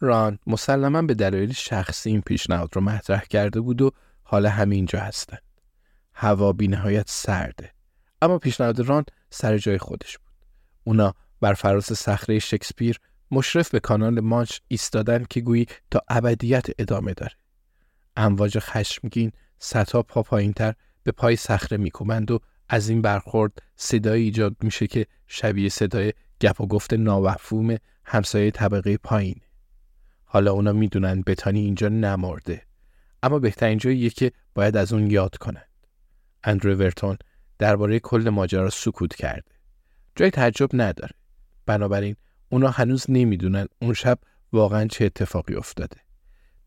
ران مسلما به دلایل شخصی این پیشنهاد رو مطرح کرده بود و حالا همینجا هستن. هوا بی نهایت سرده. اما پیشنهاد ران سر جای خودش بود. اونا بر فراز صخره شکسپیر مشرف به کانال مانچ ایستادن که گویی تا ابدیت ادامه داره. امواج خشمگین صدها پا پایینتر به پای صخره میکوبند و از این برخورد صدایی ایجاد میشه که شبیه صدای گپ و گفت نامفهوم همسایه طبقه پایین. حالا اونا می‌دونن بتانی اینجا نمرده. اما بهترین جاییه که باید از اون یاد کنند. اندرو ورتون درباره کل ماجرا سکوت کرده. جای تعجب نداره. بنابراین اونا هنوز نمی‌دونن اون شب واقعا چه اتفاقی افتاده.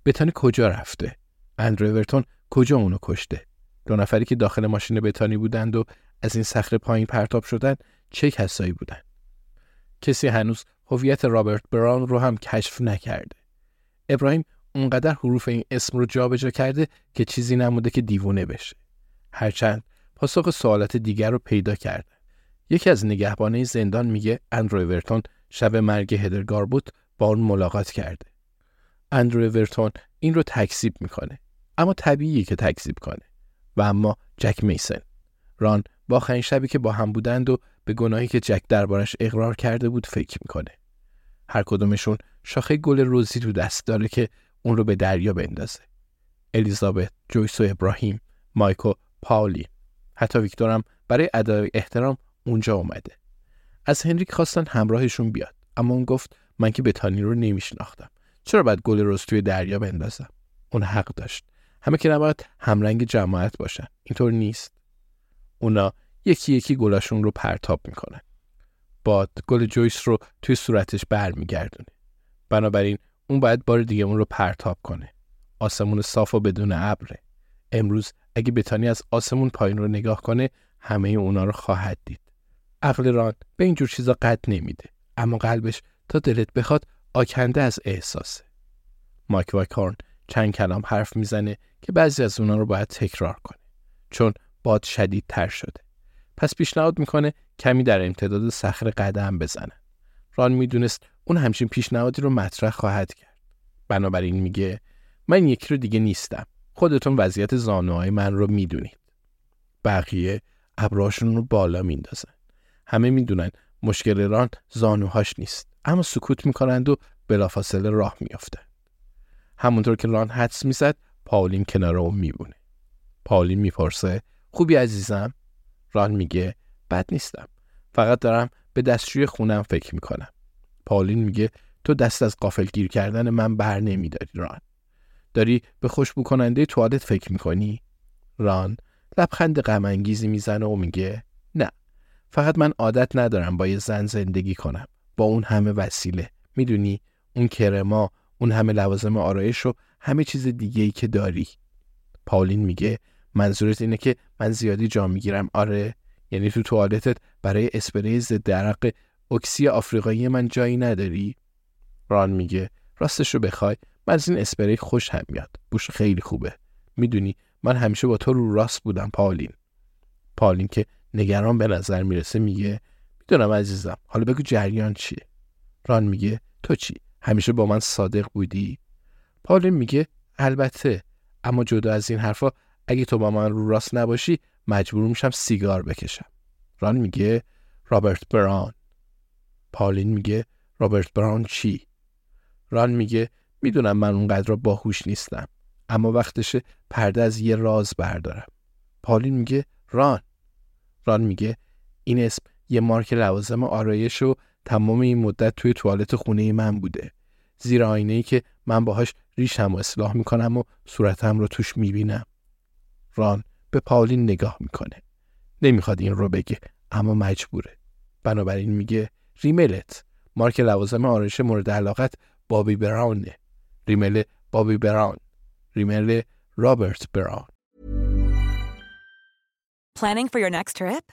بتانی کجا رفته؟ اندرو ورتون کجا اونو کشته؟ دو نفری که داخل ماشین بتانی بودند و از این صخره پایین پرتاب شدن چه کسایی بودند؟ کسی هنوز هویت رابرت براون رو هم کشف نکرده. ابراهیم اونقدر حروف این اسم رو جابجا کرده که چیزی نموده که دیوونه بشه. هرچند پاسخ سوالات دیگر رو پیدا کرده. یکی از نگهبانه زندان میگه اندرو ورتون شب مرگ هدرگار بود با اون ملاقات کرده. اندرو ورتون این رو تکذیب می‌کنه. اما طبیعیه که تکذیب کنه. و اما جک میسن. ران با آخرین شبی که با هم بودند و به گناهی که جک دربارش اقرار کرده بود فکر می‌کنه. هر کدومشون شاخه گل روزی تو دست داره که اون رو به دریا بندازه. الیزابت، جویس و ابراهیم، مایکو، پاولی. حتی ویکتورم برای ادای احترام اونجا اومده. از هنریک خواستن همراهشون بیاد اما اون گفت من که بتانی رو نمیشناختم. چرا باید گل روز توی دریا بندازم؟ اون حق داشت. همه که نباید همرنگ جماعت باشن. اینطور نیست. اونا یکی یکی گلاشون رو پرتاب می‌کنن. باد گل جویس رو توی صورتش برمیگردونه. بنابراین اون باید بار دیگه اون رو پرتاب کنه. آسمون صاف و بدون ابره. امروز اگه بتانی از آسمون پایین رو نگاه کنه همه اونا رو خواهد دید. عقل ران به اینجور چیزا قد نمیده. اما قلبش تا دلت بخواد آکنده از احساسه. مایک وایکارن چند کلام حرف می‌زنه که بعضی از اونا رو باید تکرار کنه. چون باد شدید تر شده. پس پیشنهاد می‌کنه کمی در امتداد صخره قدم بزنن. ران می‌دونست اون همچین پیشنهادی رو مطرح خواهد کرد. بنابراین میگه من یکی رو دیگه نیستم. خودتون وضعیت زانوهای من رو می‌دونید. بقیه ابراشون رو بالا میندازن. همه می‌دونن مشکل ران زانوهاش نیست. اما سکوت می‌کنند و بلافاصله راه میافتند. همونطور که ران حدس می‌زد پاولین کنار اون میبونه. پاولین می‌پرسه خوبی عزیزم؟ ران میگه بد نیستم. فقط دارم به دستشوی خونم فکر می‌کنم. پاولین میگه تو دست از قافل گیر کردن من بر نمیداری ران. داری به خوشبو کننده توالت فکر می‌کنی؟ ران لبخند غم انگیزی می‌زنه و میگه نه فقط من عادت ندارم با یه زن زندگی کنم با اون همه وسیله می‌دونی اون کرما اون همه لوازم آرایش و همه چیز دیگه ای که داری. پاولین میگه منظورت اینه که من زیادی جا می‌گیرم. آره یعنی تو توالتت برای اسپری ضد عرق اکسی آفریقایی من جایی نداری؟ ران میگه راستش رو بخوای من از این اسپری خوش هم میاد. بوش خیلی خوبه. می‌دونی من همیشه با تو رو راست بودم پالین پالین که نگران به نظر می‌رسه میگه می‌دونم عزیزم حالا بگو جریان چیه؟ ران میگه تو چی؟ همیشه با من صادق بودی؟ پالین میگه البته اما جدا از این حرفا اگه تو با من رو راست نباشی مجبور میشم سیگار بکشم. ران میگه رابرت براون پالین میگه رابرت براون چی؟ ران میگه می‌دونم من اونقدر باهوش نیستم اما وقتشه پرده از یه راز بردارم. پالین میگه ران. ران میگه این اسم یه مارک لوازم آرایش و تمام این مدت توی توالت خونه من بوده. زیر آینه ای که من باهاش ریشم و اصلاح می‌کنم و صورتم رو توش می‌بینم. ران به پاولین نگاه می‌کنه. نمی‌خواد این رو بگه اما مجبوره. بنابراین میگه ریملت مارک لوازم آرایش مورد علاقت بابی براونه. ریمل بابی براون ریمل رابرت براون Planning for your next trip?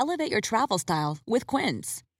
Elevate your travel style with Quince.